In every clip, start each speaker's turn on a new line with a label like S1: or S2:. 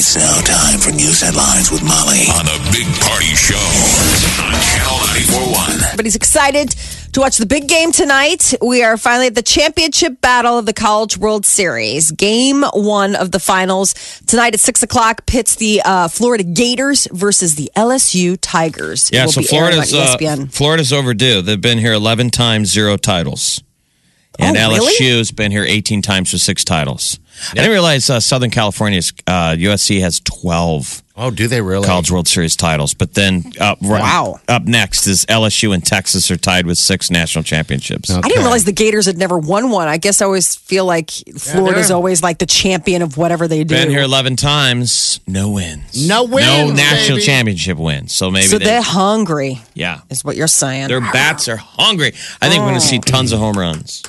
S1: It's now time for news headlines with Molly on the Big Party Show on Channel 941.
S2: Everybody's excited to watch the big game tonight. We are finally at the championship battle of the College World Series. Game one of the finals tonight at six o'clock pits the uh, Florida Gators versus the LSU Tigers. It
S3: Yeah,
S2: will
S3: so
S2: be aired on
S3: Florida's uh, Florida's overdue. They've been here 11 times, zero titles. And
S2: Oh, really?
S3: LSU's been here 18 times with six titles. I didn't realize uh, Southern California's uh, USC has 12
S4: Oh, do they really?
S3: College World Series titles. But then up, right-
S2: Wow.
S3: up next is LSU and Texas are tied with six national championships.
S2: I didn't realize the Gators had never won one. I guess I always feel like Florida's
S4: they're-
S2: always like the champion of whatever they do.
S3: Been here 11 times, no wins.
S4: No wins.
S3: No national
S4: baby.
S3: championship wins. So maybe
S2: so
S3: they,
S2: they're hungry,
S3: yeah.
S2: is what you're saying.
S3: Their bats are hungry. I think we're going to see tons of home runs.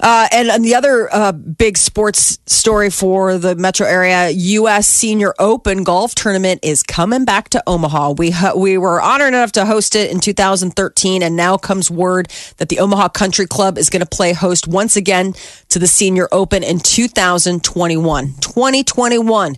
S2: Uh, and, and the other uh, big sports story for the metro area, U.S. Senior Open golf tournament is coming back to Omaha. We ho- we were honored enough to host it in 2013, and now comes word that the Omaha Country Club is going to play host once again to the Senior Open in 2021. 2021.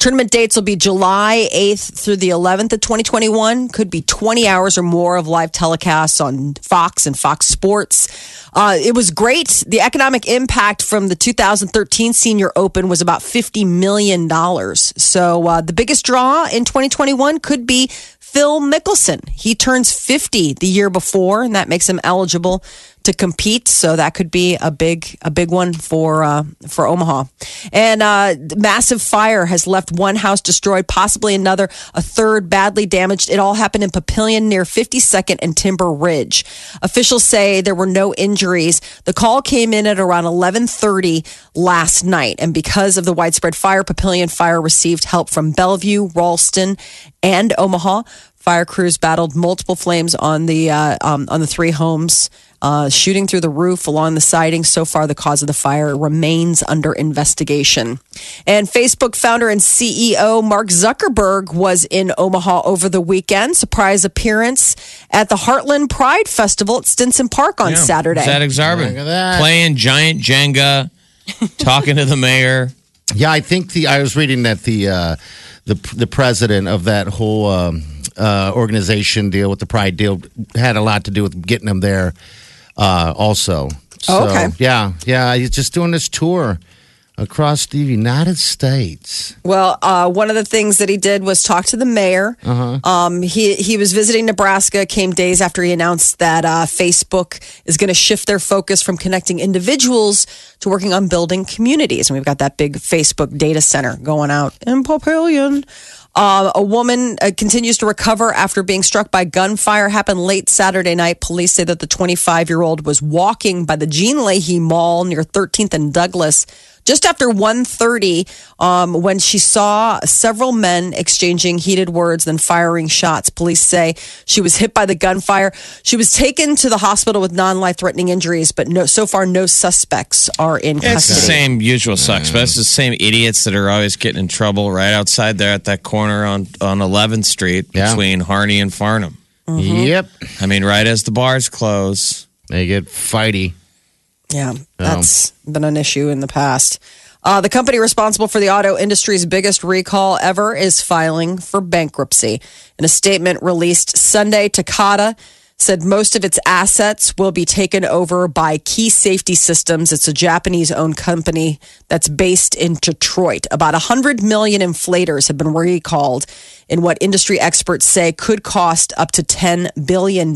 S2: Tournament dates will be July 8th through the 11th of 2021. Could be 20 hours or more of live telecasts on Fox and Fox Sports. Uh, it was great. The economic impact from the 2013 Senior Open was about $50 million. So uh, the biggest draw in 2021 could be Phil Mickelson. He turns 50 the year before, and that makes him eligible to compete. So that could be a big a big one for uh, for Omaha. And uh, massive fire has left one house destroyed, possibly another, a third badly damaged. It all happened in Papillion near 52nd and Timber Ridge. Officials say there were no injuries. The call came in at around 11:30 last night, and because of the widespread fire, Papillion Fire received help from Bellevue, Ralston, and Omaha. Fire crews battled multiple flames on the uh, um, on the three homes, uh, shooting through the roof along the siding. So far, the cause of the fire remains under investigation. And Facebook founder and CEO Mark Zuckerberg was in Omaha over the weekend. Surprise appearance at the Heartland Pride Festival at Stinson Park on Saturday.
S3: Zach Exarban
S4: Look at that.
S3: playing giant Jenga, talking to the mayor.
S4: Yeah, I think the I was reading that the uh, the the president of that whole um, uh, organization deal with the Pride deal had a lot to do with getting him there. Uh, also, so,
S2: Oh, okay.
S4: Yeah, yeah, he's just doing this tour across the United States.
S2: Well, uh, one of the things that he did was talk to the mayor. Um, he he was visiting Nebraska. Came days after he announced that uh, Facebook is going to shift their focus from connecting individuals to working on building communities. And we've got that big Facebook data center going out in Papillion. Uh, a woman uh, continues to recover after being struck by gunfire. Happened late Saturday night. Police say that the 25 year old was walking by the Gene Leahy Mall near 13th and Douglas just after 1.30 um, when she saw several men exchanging heated words then firing shots police say she was hit by the gunfire she was taken to the hospital with non-life threatening injuries but no so far no suspects are in custody
S3: It's the same usual sucks, but it's the same idiots that are always getting in trouble right outside there at that corner on, on 11th Street
S4: Yeah.
S3: between Harney and Farnam.
S4: Yep,
S3: I mean, right as the bars close.
S4: they get fighty.
S2: Yeah, that's been an issue in the past. Uh, the company responsible for the auto industry's biggest recall ever is filing for bankruptcy. In a statement released Sunday, Takata said most of its assets will be taken over by Key Safety Systems. It's a Japanese owned company that's based in Detroit. About 100 million inflators have been recalled in what industry experts say could cost up to $10 billion. You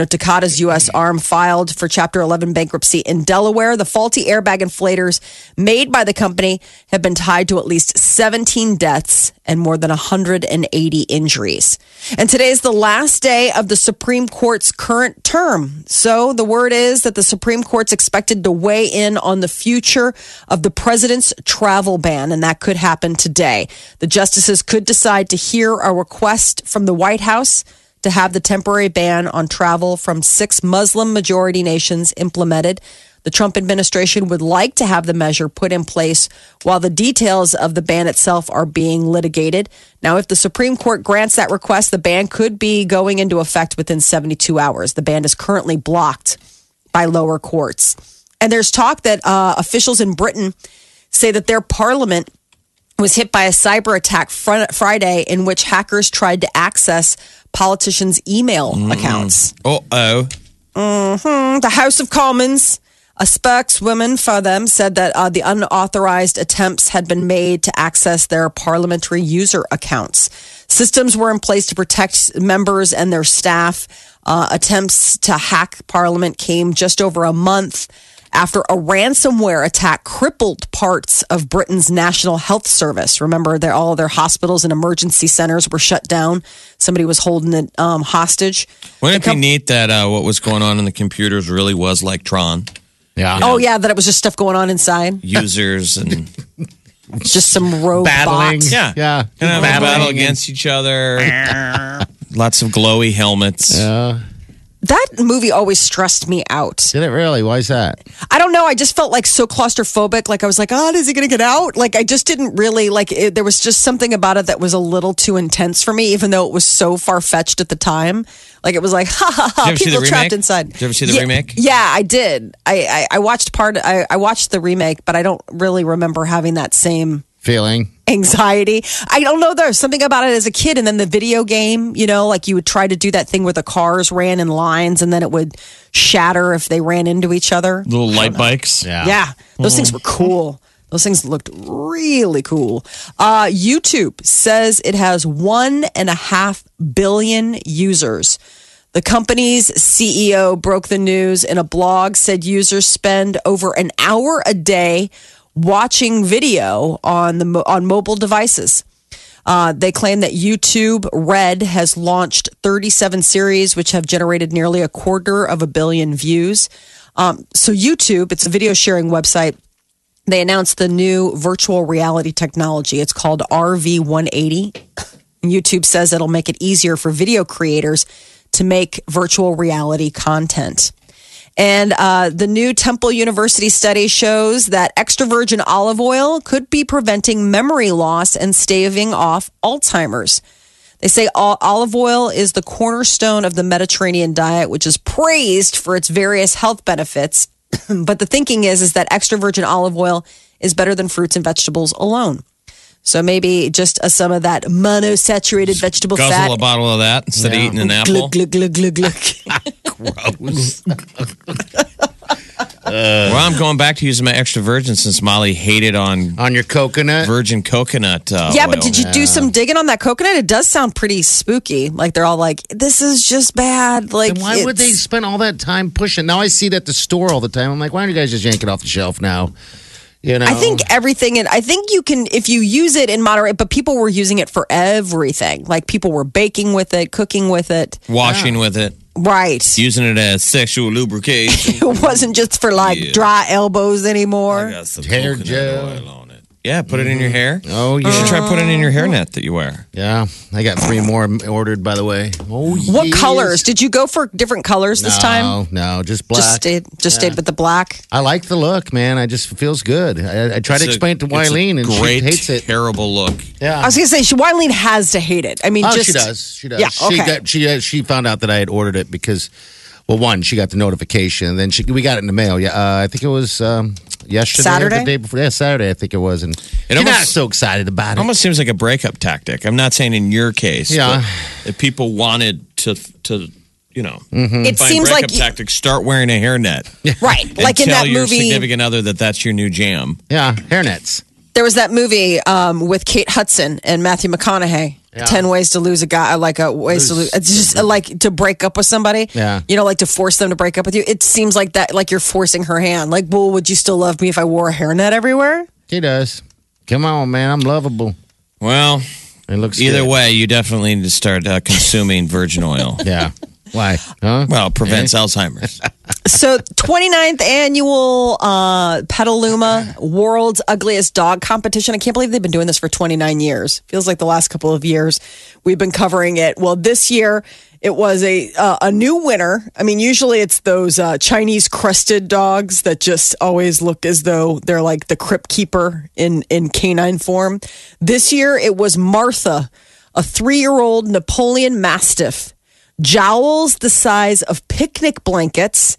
S2: know, Takata's U.S. arm filed for Chapter 11 bankruptcy in Delaware. The faulty airbag inflators made by the company have been tied to at least 17 deaths and more than 180 injuries. And today is the last day of the Supreme Court's current term. So the word is that the Supreme Court's expected to weigh in on the future of the president's travel ban, and that could happen today. The justices could decide to hear a request from the White House to have the temporary ban on travel from six Muslim majority nations implemented. The Trump administration would like to have the measure put in place while the details of the ban itself are being litigated. Now, if the Supreme Court grants that request, the ban could be going into effect within 72 hours. The ban is currently blocked by lower courts. And there's talk that uh, officials in Britain say that their parliament was hit by a cyber attack fr- Friday in which hackers tried to access politicians' email accounts.
S3: Uh oh.
S2: The House of Commons, a spokeswoman for them, said that uh, the unauthorized attempts had been made to access their parliamentary user accounts. Systems were in place to protect members and their staff. Uh, attempts to hack Parliament came just over a month after a ransomware attack crippled parts of Britain's National Health Service. Remember, all of their hospitals and emergency centers were shut down. Somebody was holding it um, hostage.
S3: Wouldn't it be
S2: com-
S3: neat that uh, what was going on in the computers really was like Tron?
S4: Yeah.
S2: Oh yeah, that it was just stuff going on inside.
S3: Users and
S2: Just some robot.
S4: Battling.
S3: yeah,
S4: Yeah.
S3: Gonna have a
S4: Battling
S3: battle against each other. Lots of glowy helmets.
S4: Yeah.
S2: That movie always stressed me out.
S4: Did it really? Why is that?
S2: I don't know. I just felt like so claustrophobic. Like I was like, oh, is he going to get out? Like I just didn't really like it. There was just something about it that was a little too intense for me, even though it was so far fetched at the time. Like it was like, ha ha ha,
S3: Did you ever see
S2: people trapped
S3: remake?
S2: inside.
S3: Did you ever see the
S2: yeah,
S3: remake?
S2: Yeah, I did. I, I, I watched part. I, I watched the remake, but I don't really remember having that same
S4: Feeling.
S2: anxiety. I don't know. There's something about it as a kid, and then the video game. You know, like you would try to do that thing where the cars ran in lines, and then it would shatter if they ran into each other.
S3: Little light bikes.
S4: Yeah.
S2: Yeah, those things were cool. Those things looked really cool. Uh, YouTube says it has one and a half billion users. The company's CEO broke the news in a blog, said users spend over an hour a day watching video on the on mobile devices. Uh, they claim that YouTube Red has launched 37 series, which have generated nearly a quarter of a billion views. Um, so, YouTube, it's a video sharing website. They announced the new virtual reality technology. It's called RV180. YouTube says it'll make it easier for video creators to make virtual reality content. And uh, the new Temple University study shows that extra virgin olive oil could be preventing memory loss and staving off Alzheimer's. They say ol- olive oil is the cornerstone of the Mediterranean diet, which is praised for its various health benefits. but the thinking is is that extra virgin olive oil is better than fruits and vegetables alone. So maybe just uh, some of that monosaturated vegetable
S3: Guzzle
S2: fat.
S3: a bottle of that instead of eating an apple.
S2: Glug, glug, glug, glug, glug.
S3: well, I'm going back to using my extra virgin since Molly hated on
S4: On your coconut.
S3: virgin coconut. Uh,
S2: yeah,
S3: oil.
S2: but did you do some digging on that coconut? It does sound pretty spooky. Like they're all like, "This is just bad." Like,
S4: Then why would they spend all that time pushing? Now I see it at the store all the time. I'm like, why don't you guys just yank it off the shelf now? You know,
S2: I think everything, and I think you can if you use it in moderate. But people were using it for everything. Like people were baking with it, cooking with it.
S3: washing with it,
S2: Right.
S3: using it as sexual lubrication.
S2: it wasn't just for like
S3: Yeah.
S2: dry elbows anymore.
S3: got some
S4: Hair
S3: coconut
S4: gel.
S3: Oil on it. Yeah, put it in your hair.
S4: Oh
S3: You should try putting it in your hairnet that you wear.
S4: yeah. I got three more ordered, by the way. Oh,
S2: What
S4: yes.
S2: colors? Did you go for different colors this
S4: no,
S2: time?
S4: No, no, just black.
S2: Just stayed, just stayed with the black.
S4: I like the look, man. I just it feels good. I, I try to
S3: It's a-
S4: explain it to
S3: it's a
S4: Wileen, and
S3: great,
S4: she hates it.
S3: Terrible look.
S4: Yeah.
S2: I was gonna say, she Wileen has to hate it. I mean,
S4: Oh,
S2: just
S4: she does. She does.
S2: Yeah,
S4: She
S2: okay.
S4: got she uh, she found out that I had ordered it because, well, one, she got the notification. Then she we got it in the mail. Yeah, uh, I think it was um, yesterday, or
S2: Saturday?
S4: the day before. Yeah, Saturday. I think it was, and she's
S3: almost-
S4: not so excited about
S3: It
S4: it.
S3: almost seems like a breakup tactic. I'm not saying in your case.
S4: Yeah.
S3: but If people wanted to, to you know,
S2: It seems
S3: breakup
S2: like
S3: tactics, start wearing a hairnet.
S2: right,
S3: And
S2: like in that
S3: your
S2: movie.
S3: significant other that that's your new jam.
S4: yeah, hairnets.
S2: There was that movie um, with Kate Hudson and Matthew McConaughey 10 ways to lose a guy, like a ways to lose, it's just uh, like to break up with somebody.
S4: Yeah.
S2: You know, like to force them to break up with you. It seems like that, like you're forcing her hand. Like, well, would you still love me if I wore a hairnet everywhere?
S4: He does. Come on, man. I'm lovable.
S3: Well,
S4: It looks
S3: either
S4: good.
S3: way, you definitely need to start uh, consuming virgin oil.
S4: Yeah. Why? Huh?
S3: Well, it prevents Alzheimer's.
S2: So 29th annual uh, Petaluma World's Ugliest Dog Competition. I can't believe they've been doing this for 29 years. Feels like the last couple of years we've been covering it. Well, this year it was a uh, a new winner. I mean, usually it's those uh, Chinese crested dogs that just always look as though they're like the crypt keeper in in canine form. This year it was Martha, a three year old Napoleon Mastiff jowls the size of picnic blankets,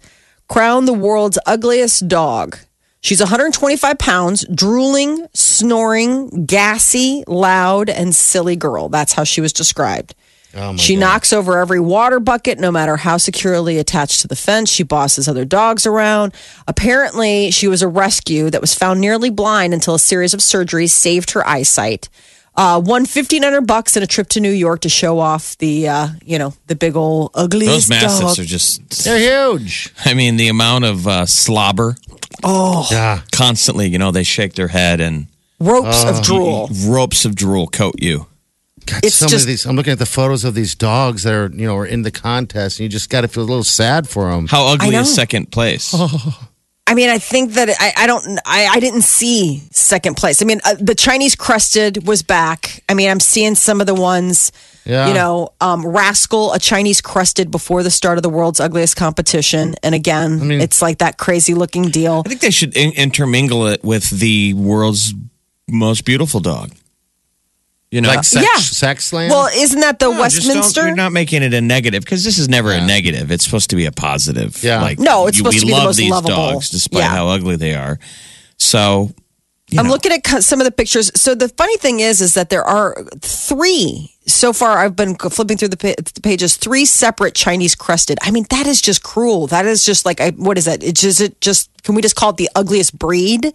S2: crown the world's ugliest dog. She's 125 pounds, drooling, snoring, gassy, loud, and silly girl. That's how she was described.
S4: Oh, my
S2: She
S4: God.
S2: knocks over every water bucket, no matter how securely attached to the fence. She bosses other dogs around. Apparently, she was a rescue that was found nearly blind until a series of surgeries saved her eyesight. Uh, won fifteen hundred bucks and a trip to New York to show off the, uh, you know, the big old ugly.
S3: Those mastiffs
S2: dog.
S3: are just,
S4: They're huge.
S3: I mean, the amount of uh, slobber Oh,
S4: Yeah.
S3: constantly, you know, they shake their head and
S2: ropes
S4: Oh.
S2: of drool.
S3: ropes of drool coat you.
S4: God,
S2: It's
S4: some
S2: just-
S4: of these. I'm looking at the photos of these dogs that are, you know, are in the contest, and you just got to feel a little sad for them.
S3: How ugly is second place?
S2: I mean, I think that I, I don't, I, I didn't see second place. I mean, uh, the Chinese crested was back. I mean, I'm seeing some of the ones,
S4: Yeah.
S2: you know, um, Rascal, a Chinese crested before the start of the world's ugliest competition. And again,
S4: mean-
S2: it's like that crazy looking deal.
S3: I think they should in- intermingle it with the world's most beautiful dog. You know,
S4: like sex,
S2: Yeah.
S4: sex land.
S2: Well, isn't that the
S3: No,
S2: Westminster?
S3: You're not making it a negative because this is never a negative. It's supposed to be a positive.
S4: Yeah.
S3: Like,
S2: No, it's
S3: you-
S2: supposed to be the
S3: love
S2: most
S3: these
S2: lovable.
S3: dogs despite
S2: Yeah.
S3: how ugly they are. So,
S2: I'm
S3: know.
S2: looking at some of the pictures. So the funny thing is, is that there are three so far. I've been flipping through the, the pages. Three separate Chinese crested. I mean, that is just cruel. That is just like, I, what is that? It's just, it just. Can we just call it the ugliest breed?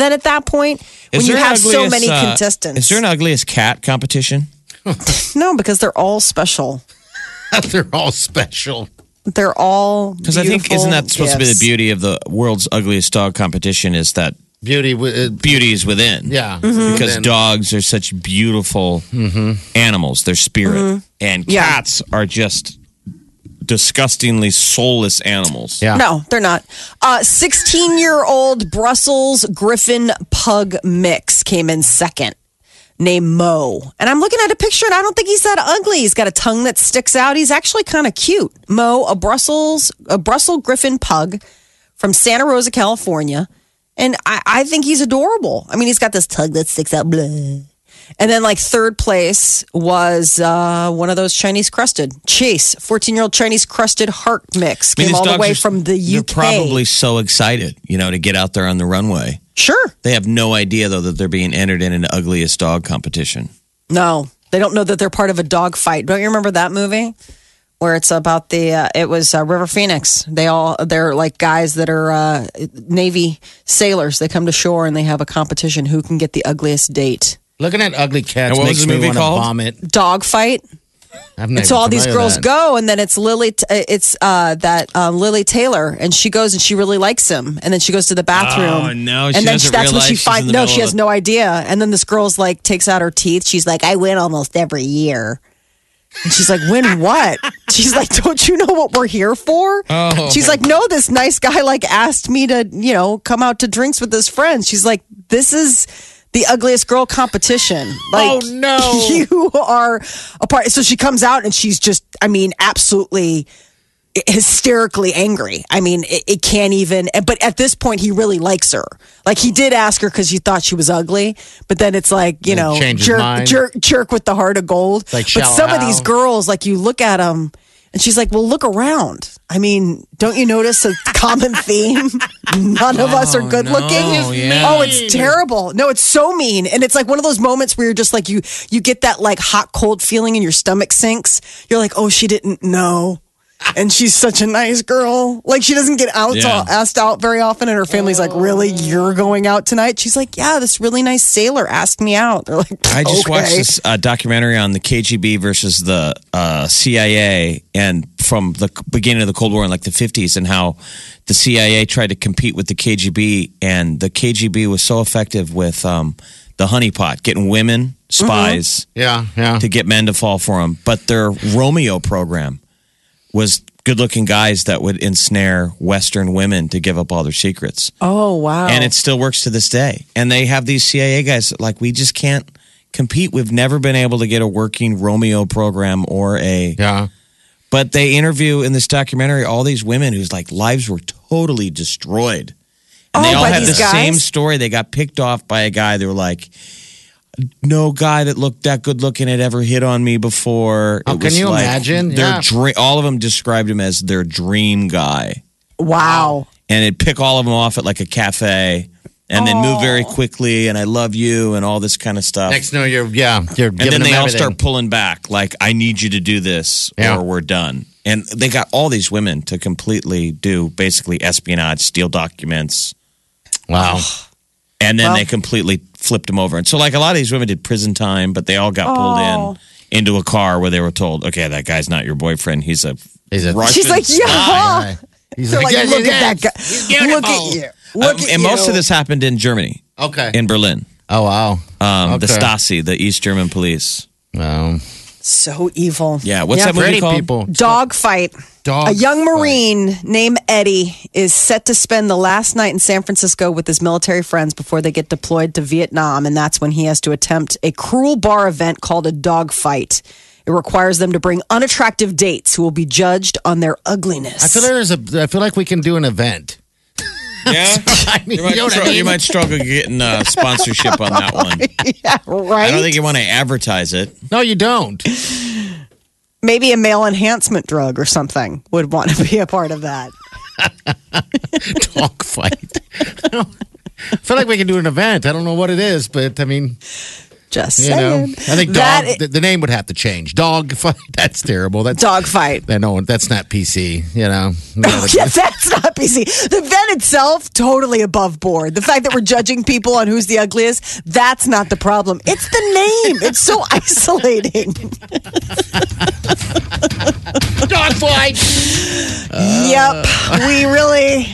S2: Then at that point, when you
S3: there an
S2: have so many
S3: uh,
S2: contestants,
S3: Is there an ugliest cat competition?
S2: no? Because they're all special.
S4: they're all special.
S2: They're all
S3: Because I think isn't that supposed to be the beauty of the world's ugliest dog competition is that
S4: Beauty. wi- uh,
S3: beauty is within.
S4: Yeah.
S2: Mm-hmm.
S3: Because
S4: Within.
S3: dogs are such beautiful animals. They're spirit. And
S2: Mm-hmm. Yeah.
S3: cats are just disgustingly soulless animals.
S4: Yeah.
S2: No, they're not. Uh, 16 year old Brussels Griffon Pug mix came in second, named Mo. And I'm looking at a picture and I don't think he's that ugly. He's got a tongue that sticks out. He's actually kind of cute. Mo, a Brussels, a Brussels Griffon Pug from Santa Rosa, California. And I, I think he's adorable. I mean, he's got this tongue that sticks out. Blah. And then, like, third place was uh, one of those Chinese crested. Chase, 14 year old Chinese crested heart mix,
S3: I mean,
S2: came all the way
S3: are-
S2: from the UK.
S3: They're probably so excited, you know, to get out there on the runway.
S2: Sure.
S3: They have no idea though that they're being entered in an ugliest dog competition.
S2: No, they don't know that they're part of a dog fight. Don't you remember that movie? Where it's about the, uh, it was uh, River Phoenix. They all, they're like guys that are uh, Navy sailors. They come to shore and they have a competition who can get the ugliest date.
S4: Looking at ugly cats
S3: And what was
S4: makes
S3: the
S4: me
S3: movie
S4: want to
S3: called?
S4: vomit.
S2: Dog fight.
S4: I'm not
S2: And so all these girls go, and then it's Lili. T- uh, it's uh, that uh, Lili Taylor, and she goes and she really likes him, and then she goes to the bathroom.
S3: Oh, no,
S2: and
S3: she
S2: then
S3: doesn't
S2: that's when
S3: realize
S2: she
S3: she's in
S2: finds.
S3: the
S2: No,
S3: middle
S2: she
S3: of
S2: has
S3: a-
S2: no idea. And then this girl's like takes out her teeth. She's like, "I win almost every year." And she's like, "Win what?" She's like, "Don't you know what we're here for?"
S3: Oh.
S2: She's like, "No, this nice guy like asked me to, you know, come out to drinks with his friends." She's like, "This is." The ugliest girl competition. Like,
S4: Oh, no.
S2: You are a part. So she comes out and she's just, I mean, absolutely hysterically angry. I mean, it, it can't even. But at this point, he really likes her. Like he did ask her because he thought she was ugly, but then it's like you
S4: Yeah,
S2: know, jerk, jerk, jerk with the heart of gold.
S4: Like
S2: but some of these girls, like you look at them. And she's like, "Well, look around. I mean, don't you notice a common theme? None of us are oh, good
S3: no,
S2: looking.
S3: yeah.
S2: Oh, it's terrible. No, it's so mean, and it's like one of those moments where you're just like you you get that like hot cold feeling and your stomach sinks. You're like, oh, she didn't know. And she's such a nice girl. Like she doesn't get out
S3: Yeah.
S2: asked out very often, and her family's like, "Really, you're going out tonight?" She's like, "Yeah, this really nice sailor asked me out." They're like,
S3: I just
S2: okay.
S3: watched this uh, documentary on the KGB versus the uh, CIA, and from the beginning of the Cold War in like the fifties, and how the CIA tried to compete with the KGB, and the KGB was so effective with um, the honeypot, getting women spies
S4: Yeah, yeah.
S3: to get men to fall for them. But their Romeo program was good-looking guys that would ensnare Western women to give up all their secrets
S2: Oh wow!
S3: and it still works to this day. And they have these CIA guys that, like we just can't compete. We've never been able to get a working Romeo program or a.
S4: Yeah.
S3: But they interview in this documentary all these women whose like lives were totally destroyed, and oh, they
S2: Oh,
S3: all
S2: by
S3: had the
S2: guys?
S3: same story. They got picked off by a guy. They were like. No guy that looked that good looking had ever hit on me before.
S4: Oh,
S3: It
S4: can
S3: was
S4: you
S3: like
S4: imagine?
S3: Their
S4: Yeah.
S3: dream. All of them described him as their dream guy
S2: wow.
S3: and it'd pick all of them off at like a cafe and then move very quickly and I love you and all this kind of stuff.
S4: Next, no, you're yeah, you're
S3: and then they all
S4: everything.
S3: start pulling back, like I need you to do this
S4: Yeah.
S3: or we're done. And they got all these women to completely do basically espionage, steal documents,
S4: Wow.
S3: And then
S2: Well-
S3: they completely flipped them over. And so like a lot of these women did prison time, but they all got
S2: Oh.
S3: pulled in into a car where they were told, "Okay, that guy's not your boyfriend. He's a
S4: He's a-
S3: Russian
S2: She's like,
S3: spy."
S2: yeah.
S4: He's
S2: They're like,
S4: yes,
S2: look
S4: yes,
S2: at that guy.
S4: He's
S2: Look at you. Look
S3: Um,
S2: at
S3: and most of this happened in Germany,
S4: Okay.
S3: in Berlin.
S4: oh wow.
S3: Um, The Stasi, the East German police.
S4: Um,
S2: so evil.
S3: Yeah, what's that movie called?
S4: people.
S2: Dog fight.
S4: Dog
S2: a young
S4: fight.
S2: Marine named Eddie is set to spend the last night in San Francisco with his military friends before they get deployed to Vietnam. And that's when he has to attempt a cruel bar event called a dog fight. It requires them to bring unattractive dates who will be judged on their ugliness.
S4: I feel like there's a. I feel like we can do an event.
S3: Yeah,
S4: I mean,
S3: you might,
S4: you know what I
S3: struggle, you might struggle getting uh, sponsorship on that one.
S2: yeah, right?
S3: I don't think you want to advertise it.
S4: No, you don't.
S2: Maybe a male enhancement drug or something would want to be a part of that.
S4: Dog fight. I feel like we can do an event. I don't know what it is, but I mean,
S2: Just
S4: you know,
S2: saying.
S4: I think dog. the, the name would have to change. Dog fight. That's terrible. That's
S2: dog fight.
S4: that. No, that's not PC. You know. No,
S2: Yeah, that's not PC. The event itself, totally above board. The fact that we're judging people on who's the ugliest, that's not the problem. It's the name. It's so isolating.
S4: dog fight.
S2: yep. We really,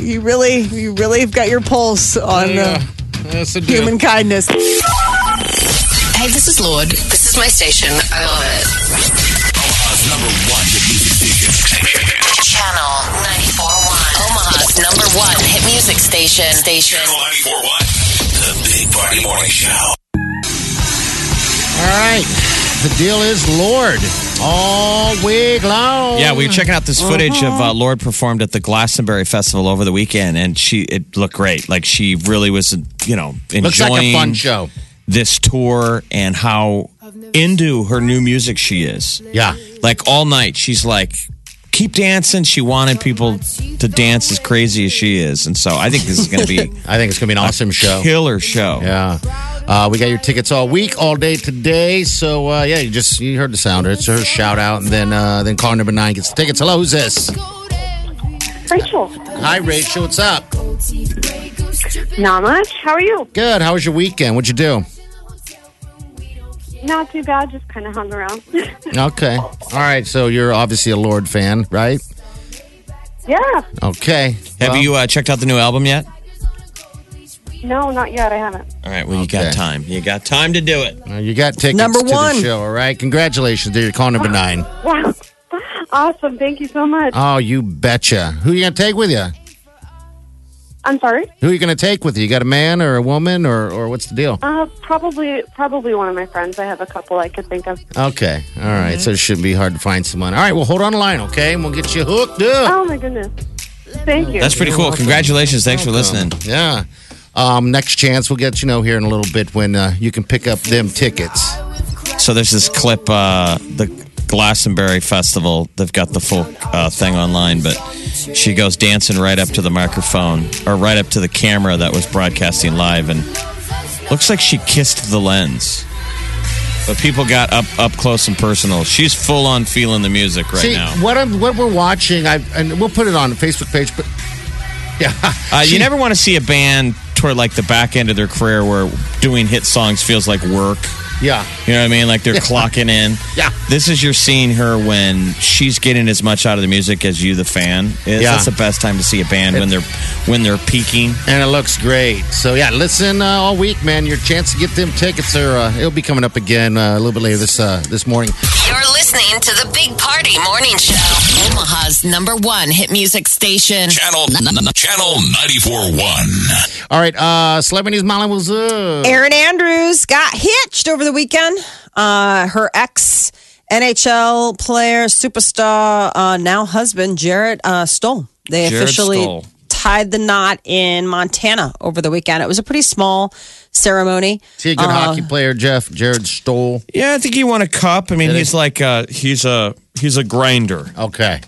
S2: you really, you really have got your pulse on uh,
S4: That's a deal.
S2: human kindness.
S5: Hey, this is Lorde. This is my station. I love it.
S1: Omaha's number one hit music station.
S5: Channel 94.1. Omaha's number one hit music station. Station.
S1: Channel 94.1. The Big Party Morning Show.
S4: All right. The deal is Lorde all week long.
S3: Yeah, we were checking out this footage of uh, Lord performed at the Glastonbury Festival over the weekend, and she it looked great. Like she really was, you know, enjoying
S4: Looks like a fun show.
S3: this tour and how into her new music she is.
S4: Yeah.
S3: Like all night, she's like, keep dancing. She wanted people to dance as crazy as she is, and so I think this is going to be
S4: I think it's gonna be an awesome show.
S3: killer show.
S4: Yeah. Uh, we got your tickets all week, all day today. So uh, yeah, you just you heard the sounder. It's her shout out, and then uh, then caller number nine gets the tickets. Hello, who's this?
S6: Rachel.
S4: Hi, Rachel. What's up?
S6: Not much. How are you?
S4: Good. How was your weekend? What'd you do?
S6: Not too bad. Just kind of hung around.
S4: Okay. All right. So you're obviously a Lorde fan, right?
S6: yeah.
S4: Okay.
S3: Have
S4: Well,
S3: you uh, checked out the new album yet?
S6: No, not yet. I haven't.
S3: All right, well, you
S4: Okay.
S3: got time. You got time to do it.
S4: uh, you got tickets
S2: Number
S4: to
S2: one.
S4: the show. All right. Congratulations. You're caller number nine.
S6: Wow. Awesome. Thank you so much.
S4: Oh, you betcha. Who you gonna take with you?
S6: I'm sorry.
S4: Who you gonna take with you? You got a man or a woman or or what's the deal?
S6: Uh, probably, probably one of my friends. I have a couple I could think of.
S4: Okay. All right. So it shouldn't be hard to find someone. All right. Well, hold on the line, okay? And we'll get you hooked up.
S6: Oh my goodness. Thank you.
S3: That's pretty cool. Congratulations. Thanks for listening.
S4: Yeah. Um, next chance, we'll get you know here in a little bit when uh, you can pick up them tickets.
S3: So there's this clip, uh, the Glastonbury Festival. They've got the full uh, thing online, but she goes dancing right up to the microphone or right up to the camera that was broadcasting live, and looks like she kissed the lens. But people got up up close and personal. She's full on feeling the music right
S4: See,
S3: now.
S4: what I'm what we're watching, I and we'll put it on the Facebook page, but yeah,
S3: Uh,
S4: she-
S3: you never want to see a band toward like the back end of their career where doing hit songs feels like work.
S4: yeah,
S3: You know what I mean? Like they're clocking in.
S4: Yeah.
S3: This is you're seeing her when she's getting as much out of the music as you, the fan, is.
S4: Yeah.
S3: That's the best time to see a band when they're when they're peaking.
S4: and it looks great. So yeah, listen uh, all week, man. Your chance to get them tickets are uh, it'll be coming up again uh, a little bit later this uh, this morning.
S5: You're listening to the Big Party Morning Show. Omaha's number one hit music station.
S1: Channel Channel 94.1.
S4: All right, uh, celebrities, Molly was up.
S2: Erin Andrews got hitched over the weekend. Uh, her ex NHL player, superstar, uh, now husband, Jarret uh, Stoll. They
S3: Jarret
S2: officially
S3: Stoll.
S2: tied the knot in Montana over the weekend. It was a pretty small ceremony.
S4: Is he a good hockey player, Jeff? Jarret Stoll.
S3: Yeah, I think he won a cup. I mean,
S4: Did he?
S3: he's like uh he's a he's a grinder.
S4: Okay,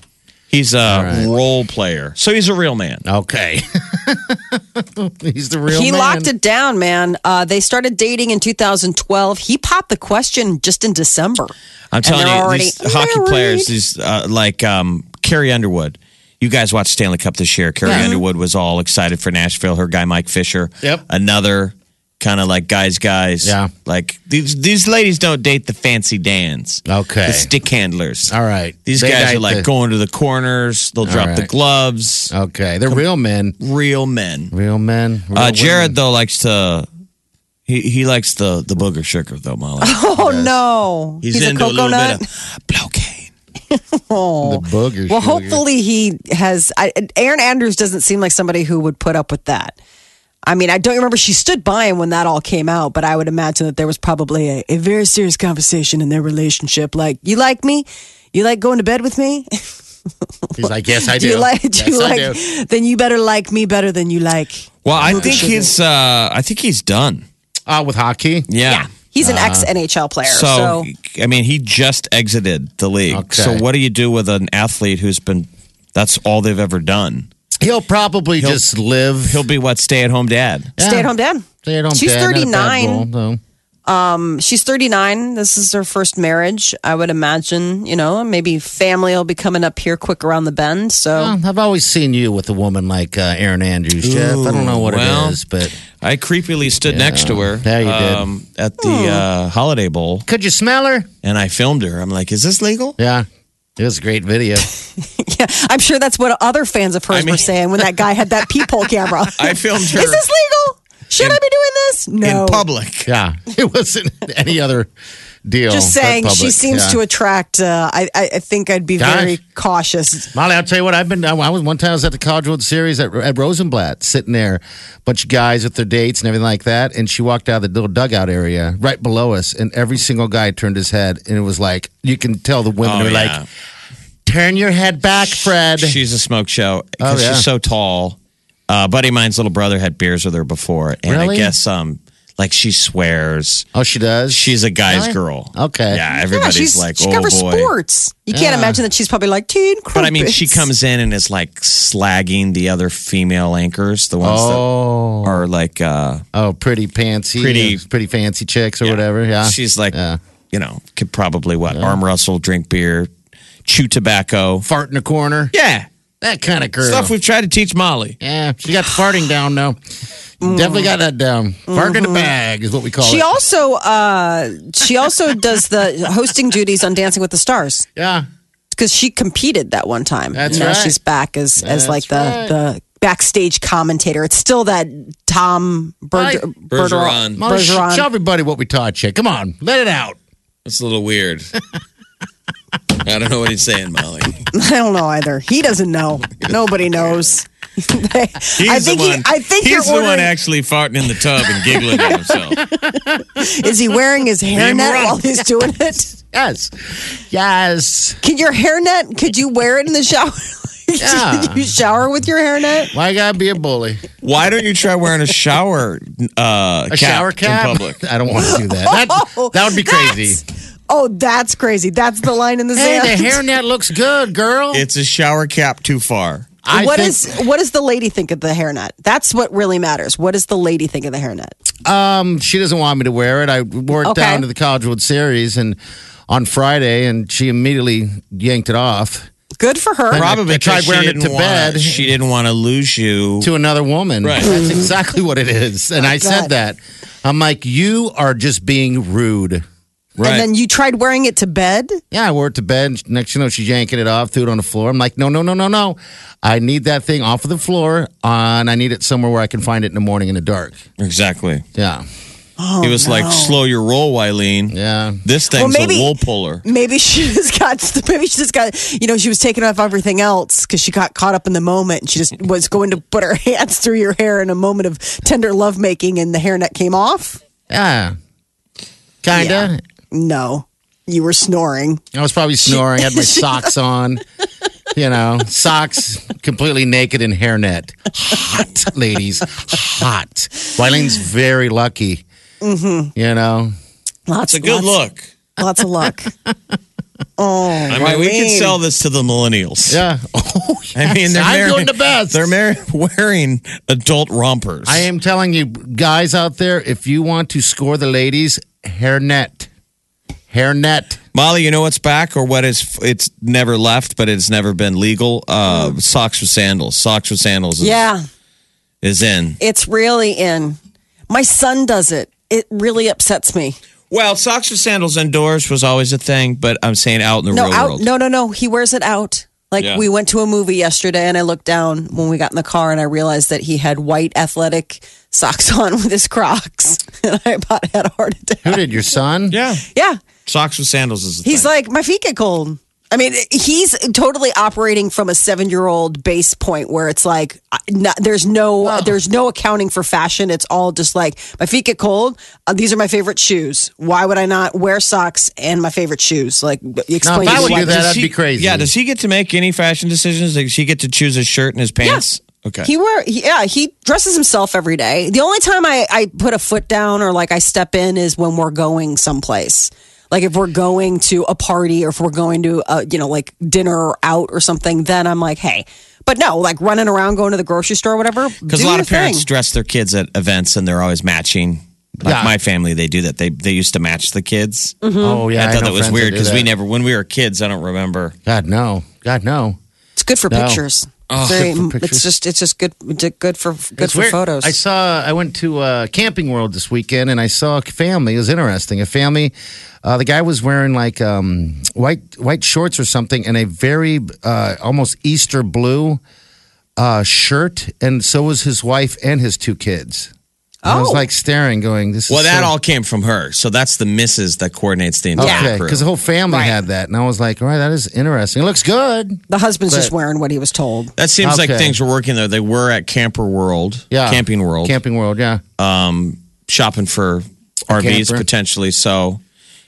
S3: He's a
S4: right.
S3: role player. So he's a real man.
S4: okay. He's the real.
S2: he
S4: man.
S2: locked it down, man. Uh, they started dating in 2012. He popped the question just in December.
S3: I'm telling you,
S2: already
S3: these hockey players, these uh, like um, Carrie Underwood. You guys watched Stanley Cup this year. Carrie
S4: Yeah.
S3: Underwood was all excited for Nashville. Her guy Mike Fisher.
S4: Yep.
S3: Another kind of like guys, guys.
S4: Yeah.
S3: Like these these ladies don't date the fancy Dans.
S4: Okay.
S3: The stick handlers.
S4: All right.
S3: These
S4: They
S3: guys are like
S4: the-
S3: going to the corners. They'll drop the gloves.
S4: Okay, they're real men.
S3: Real men.
S4: Real men. Real
S3: Uh, Jarret
S4: women.
S3: though likes to. He he likes the the booger sugar though, Molly.
S2: Oh, no.
S3: He's,
S2: a
S3: into a, little
S2: coconut.
S3: bit of blococaine.
S2: Oh.
S4: the booger.
S2: Well,
S4: sugar.
S2: hopefully he has. I, Erin Andrews doesn't seem like somebody who would put up with that. I mean, I don't remember she stood by him when that all came out, but I would imagine that there was probably a, a very serious conversation in their relationship. Like, you like me? You like going to bed with me?
S4: He's like, yes, I
S2: do
S4: do.
S2: you like? Do
S4: yes,
S2: you
S4: I
S2: like?
S4: do.
S2: Then you better like me better than you like.
S3: Well, I think
S2: sugar.
S3: he's. Uh, I think he's done.
S4: Uh, with hockey.
S3: Yeah.
S2: He's an ex NHL player,
S3: So,
S2: so,
S3: I mean, he just exited the league.
S4: Okay.
S3: So what do you do with an athlete who's been? That's all they've ever done.
S4: He'll probably
S3: He'll-
S4: just live.
S3: He'll be what stay at home dad.
S2: stay at home dad.
S4: Stay at home
S2: She's
S4: dad, not a bad
S2: 39.
S4: role, no.
S2: She's 39. This is her first marriage. I would imagine, you know, maybe family will be coming up here quick around the bend. So
S4: Well, I've always seen you with a woman like uh, Erin Andrews, Jeff. I don't know what
S3: well.
S4: it is, but
S3: I creepily stood next to her.
S4: Yeah, you did.
S3: um, at the uh, Holiday Bowl,
S4: could you smell her?
S3: and I filmed her. I'm like, "Is this legal?"
S4: Yeah, it was a great video.
S2: yeah, I'm sure that's what other fans of hers
S3: I mean-
S2: were saying when that guy had that peephole camera.
S3: I filmed her
S2: Is this legal? Should
S3: In-
S2: I be doing this? No.
S3: in public.
S4: yeah, it wasn't any other deal.
S2: Just saying, she seems
S4: yeah.
S2: to attract. Uh, I, I I think I'd be
S4: Gosh.
S2: very cautious.
S4: Molly, I'll tell you what. I've been. I was one time. I was at the College World Series at, at Rosenblatt, sitting there, bunch of guys with their dates and everything like that. And she walked out of the little dugout area right below us, and every single guy turned his head, and it was like you can tell the women
S3: Oh,
S4: were
S3: yeah.
S4: like, "Turn your head back, Fred."
S3: She's a smoke show because
S4: Oh, yeah.
S3: she's so tall. Uh, buddy of mine's little brother had beers with her before, and
S4: Really?
S3: I guess um, like she swears.
S4: oh, she does.
S3: She's a guy's
S4: Really?
S3: girl.
S4: Okay.
S3: Yeah,
S2: Yeah,
S3: everybody's
S2: she's,
S3: like,
S2: she
S3: oh
S2: covers
S3: boy.
S2: sports. You can't imagine that she's probably like teen.
S3: But I mean, she comes in and is like slagging the other female anchors, the ones
S4: Oh,
S3: that are like, uh,
S4: oh, pretty fancy,
S3: Pretty-
S4: pretty fancy chicks or
S3: Yeah.
S4: whatever. Yeah,
S3: she's like,
S4: Yeah.
S3: you know, could probably what arm wrestle, drink beer, chew tobacco.
S4: fart in a corner.
S3: Yeah,
S4: That kind of girl.
S3: stuff we've tried to teach Molly.
S4: yeah, she got the farting down now. Definitely got that down. Fart in the bag is what we call it.
S2: She
S4: it.
S2: also uh, she also does the hosting duties on Dancing with the Stars
S4: yeah.
S2: because she competed that one time.
S4: That's
S2: now
S4: right.
S2: she's back as as like the
S4: right.
S2: the backstage commentator. It's still that Tom Berger,
S4: Right.
S3: Bergeron.
S4: Molly, sh-
S2: Bergeron.
S4: show everybody what we taught you. Come on, let it out.
S3: That's a little weird. I don't know what he's saying, Molly.
S2: I don't know either. He doesn't know. Nobody knows.
S3: He's
S2: I think
S3: the
S2: he-
S3: one.
S2: I think
S3: he's
S2: you're
S3: the one actually farting in the tub and giggling to himself.
S2: Is he wearing his hairnet
S3: right.
S2: while he's doing it?
S4: Yes, yes.
S2: Can your hairnet? Could you wear it in the shower?
S4: Yeah.
S2: You shower with your hairnet?
S4: Why gotta be a bully?
S3: Why don't you try wearing a shower uh,
S4: A shower cap
S3: in public?
S4: I don't want to do that. That, that would be crazy.
S2: Oh, that's crazy. That's the line in the
S4: Hey,
S2: sand.
S4: the hairnet looks good, girl.
S3: It's a shower cap too far.
S4: I
S2: What
S4: think,
S2: is what does the lady think of the hairnet? That's what really matters. What does the lady think of the hairnet?
S4: Um, she doesn't want me to wear it. I wore it
S2: Okay.
S4: down to the College World Series and on Friday, and she immediately yanked it off
S2: Good for her.
S3: Probably
S4: I tried
S3: because she
S4: wearing it
S3: didn't
S4: to
S3: wanna-
S4: bed.
S3: She didn't want to lose you.
S4: to another woman.
S3: Right.
S4: That's exactly what it is. And I said that. I'm like, you are just being rude.
S3: Right.
S2: And then you tried wearing it to bed.
S4: Yeah, I wore it to bed. Next, you know, she's yanking it off, threw it on the floor. I'm like, no, no, no, no, no. I need that thing off of the floor, uh, and I need it somewhere where I can find it in the morning in the dark.
S3: exactly.
S4: Yeah,
S3: he was like, slow your roll, Wileen.
S4: yeah.
S3: This thing's
S2: Well, maybe-
S3: a wool puller.
S2: Maybe she just got. Maybe she just got. You know, she was taking off everything else because she got caught up in the moment. And she just was going to put her hands through your hair in a moment of tender lovemaking, and the hairnet came off.
S4: Yeah. Kinda.
S2: No, you were snoring.
S4: I was probably snoring, I had my socks on. You know, socks completely naked and hairnet. Hot, ladies. Hot. Wylene's very lucky. Mm-hmm. You know?
S2: Lots.
S3: It's a good
S2: lots,
S3: look.
S2: Lots of luck. Oh,
S3: I mean, we can sell this to the millennials.
S4: Yeah. Oh,
S3: I mean, they're
S4: I'm
S3: wearing,
S4: doing the best.
S3: They're mar- wearing adult rompers.
S4: I am telling you, guys out there, if you want to score the ladies, hairnet. Hairnet.
S3: Molly, you know what's back or what is it's never left, but it's never been legal? Uh, Socks with sandals. Socks with sandals is,
S2: Yeah,
S3: is in.
S2: it's really in. My son does it. It really upsets me.
S3: Well, socks with sandals indoors was always a thing, but I'm saying out in the
S2: No,
S3: real
S2: out.
S3: world.
S2: No, no, no. He wears it out. Like
S3: Yeah.
S2: we went to a movie yesterday, and I looked down when we got in the car, and I realized that he had white athletic socks on with his Crocs, and I about had a heart attack.
S4: Who did? Your son?
S3: Yeah.
S2: Yeah,
S3: Socks with sandals is the thing.
S2: he's
S3: thing.
S2: like my feet get cold. I mean, he's totally operating from a seven-year-old base point where it's like, uh, not, there's no, there's no accounting for fashion. It's all just like my feet get cold. Uh, these are my favorite shoes. Why would I not wear socks and my favorite shoes? Like, explain.
S4: if I
S2: to me
S4: would do that,
S3: Does
S4: that'd
S3: he-
S4: be crazy.
S3: Yeah, does he get to make any fashion decisions? Does he get to choose his shirt and his pants? Okay.
S2: He wear yeah, he dresses himself every day. The only time I, I put a foot down or like I step in is when we're going someplace. Like if we're going to a party or if we're going to a, you know like dinner or out or something, then I'm like, hey. But no, like running around going to the grocery store or whatever.
S3: Because a lot of parents
S2: thing.
S3: dress their kids at events and they're always matching. Like
S4: Yeah.
S3: my family, they do that. They they used to match the kids. Mm-hmm.
S4: Oh, yeah.
S3: I thought
S4: know
S3: that was weird because we never, when we were kids, I don't remember.
S4: God, no. God, no.
S2: It's good for
S4: No.
S2: pictures.
S3: Oh,
S2: Very- it's just it's just good good for good
S4: It's
S2: for
S4: weird.
S2: photos.
S4: I saw. I went to uh, Camping World this weekend, and I saw a family. It was interesting. A family. Uh, the guy was wearing like um, white white shorts or something, and a very uh, almost Easter blue uh, shirt, and so was his wife and his two kids. I was
S2: Oh.
S4: like staring, going, "This."
S3: Well,
S4: is
S3: that
S4: so-
S3: all came from her. So that's the missus that coordinates the entire
S4: Okay,
S3: crew.
S4: because the whole family
S2: Right.
S4: had that, and I was like, "All right, that is interesting. It looks good."
S2: the husband's just wearing what he was told.
S3: that seems like
S4: Okay.
S3: things were working though. They were at Camper World,
S4: Yeah,
S3: Camping World,
S4: Camping World, yeah.
S3: um, shopping for RVs
S4: camper.
S3: potentially. So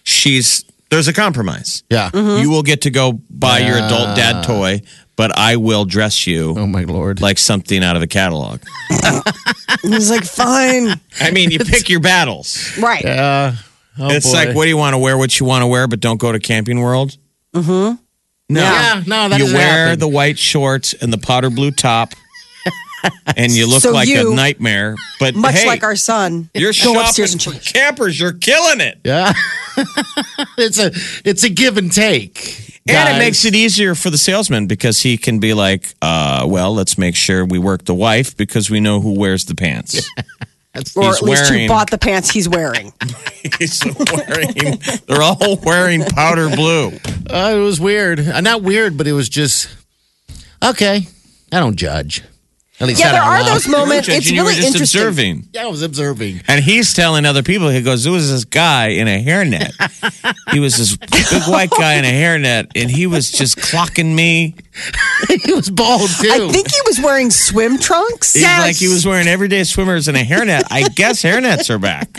S3: she's there's a compromise.
S4: Yeah.
S3: You will get to go buy your adult dad toy, but I will dress you
S4: Oh my lord!
S3: like something out of a catalog.
S2: He's like, fine,
S3: I mean, you pick your battles.
S2: right?
S4: yeah. Oh,
S3: it's
S4: boy.
S3: like, what do you want to wear? What you want to wear, but don't go to Camping World. Mm-hmm. No,
S4: Yeah, no, that
S3: you wear
S4: happen.
S3: the white shorts and the powder blue top, and you look
S2: So
S3: like
S2: you-
S3: a nightmare. But
S2: Much
S3: hey,
S2: like our son,
S3: you're
S2: go
S3: shopping
S2: upstairs and change.
S3: campers. You're killing it.
S4: Yeah. it's a it's a give and take.
S3: And it makes it easier for the salesman because he can be like, uh, well, let's make sure we work the wife because we know who wears the pants.
S2: or
S3: He's
S2: at least
S3: wearing-
S2: who bought the pants he's wearing.
S3: He's wearing, they're all wearing powder blue.
S4: Uh, it was weird. Uh, not weird, but it was just okay. I don't judge. At least
S2: yeah, there are those moments. It's
S3: you were
S2: really
S3: just
S2: interesting.
S3: observing.
S4: Yeah, I was observing.
S3: And he's telling other people, he goes, there was this guy in a hairnet. he was this big white guy in a hairnet, and he was just clocking me.
S4: he was bald too.
S2: I think he was wearing swim trunks.
S3: He's like he was wearing everyday swimmers in a hairnet. I guess hairnets are back.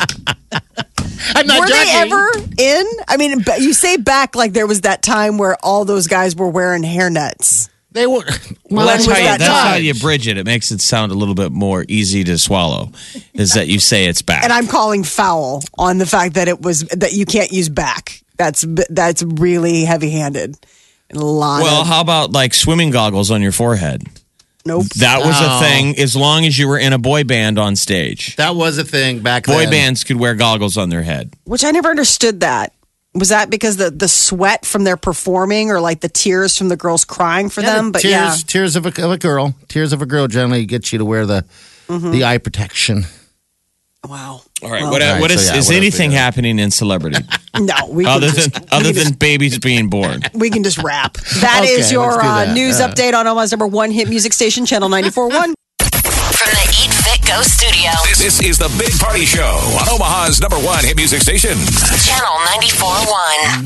S4: I'm not
S2: Were they ever in? I mean, you say back like there was that time where all those guys were wearing hairnets.
S4: They were.
S3: Well, that's how you
S2: that
S3: that's how you bridge it. It makes it sound a little bit more easy to swallow. Is that you say it's back?
S2: And I'm calling foul on the fact that it was that you can't use back. That's that's really heavy handed. A lot.
S3: well,
S2: of,
S3: how about like swimming goggles on your forehead?
S2: Nope.
S3: That was
S4: Oh.
S3: a thing as long as you were in a boy band on stage.
S4: That was a thing back
S3: Boy
S4: then.
S3: Boy bands could wear goggles on their head.
S2: Which I never understood that. Was that because the the sweat from their performing or like the tears from the girls crying for
S4: Yeah,
S2: them? But
S4: tears,
S2: yeah.
S4: tears of a, of a girl. Tears of a girl generally gets you to wear the
S2: Mm-hmm.
S4: the eye protection.
S2: Wow.
S3: All right.
S2: Well,
S3: what,
S4: All right,
S3: what is,
S4: so yeah,
S3: is
S4: what
S3: anything
S4: got?
S3: happening in celebrity
S2: No, we can
S3: other
S2: just,
S3: than other
S2: we can
S3: than babies being born?
S2: we can just wrap. That is
S4: Okay,
S2: your
S4: let's
S2: uh, news
S4: Yeah.
S2: update on Omaha's number one hit music station, Channel 94.1.
S5: From the Eat Fit Go studio,
S1: This, this is the Big Party Show on Omaha's number one hit music station.
S5: Channel 94.1.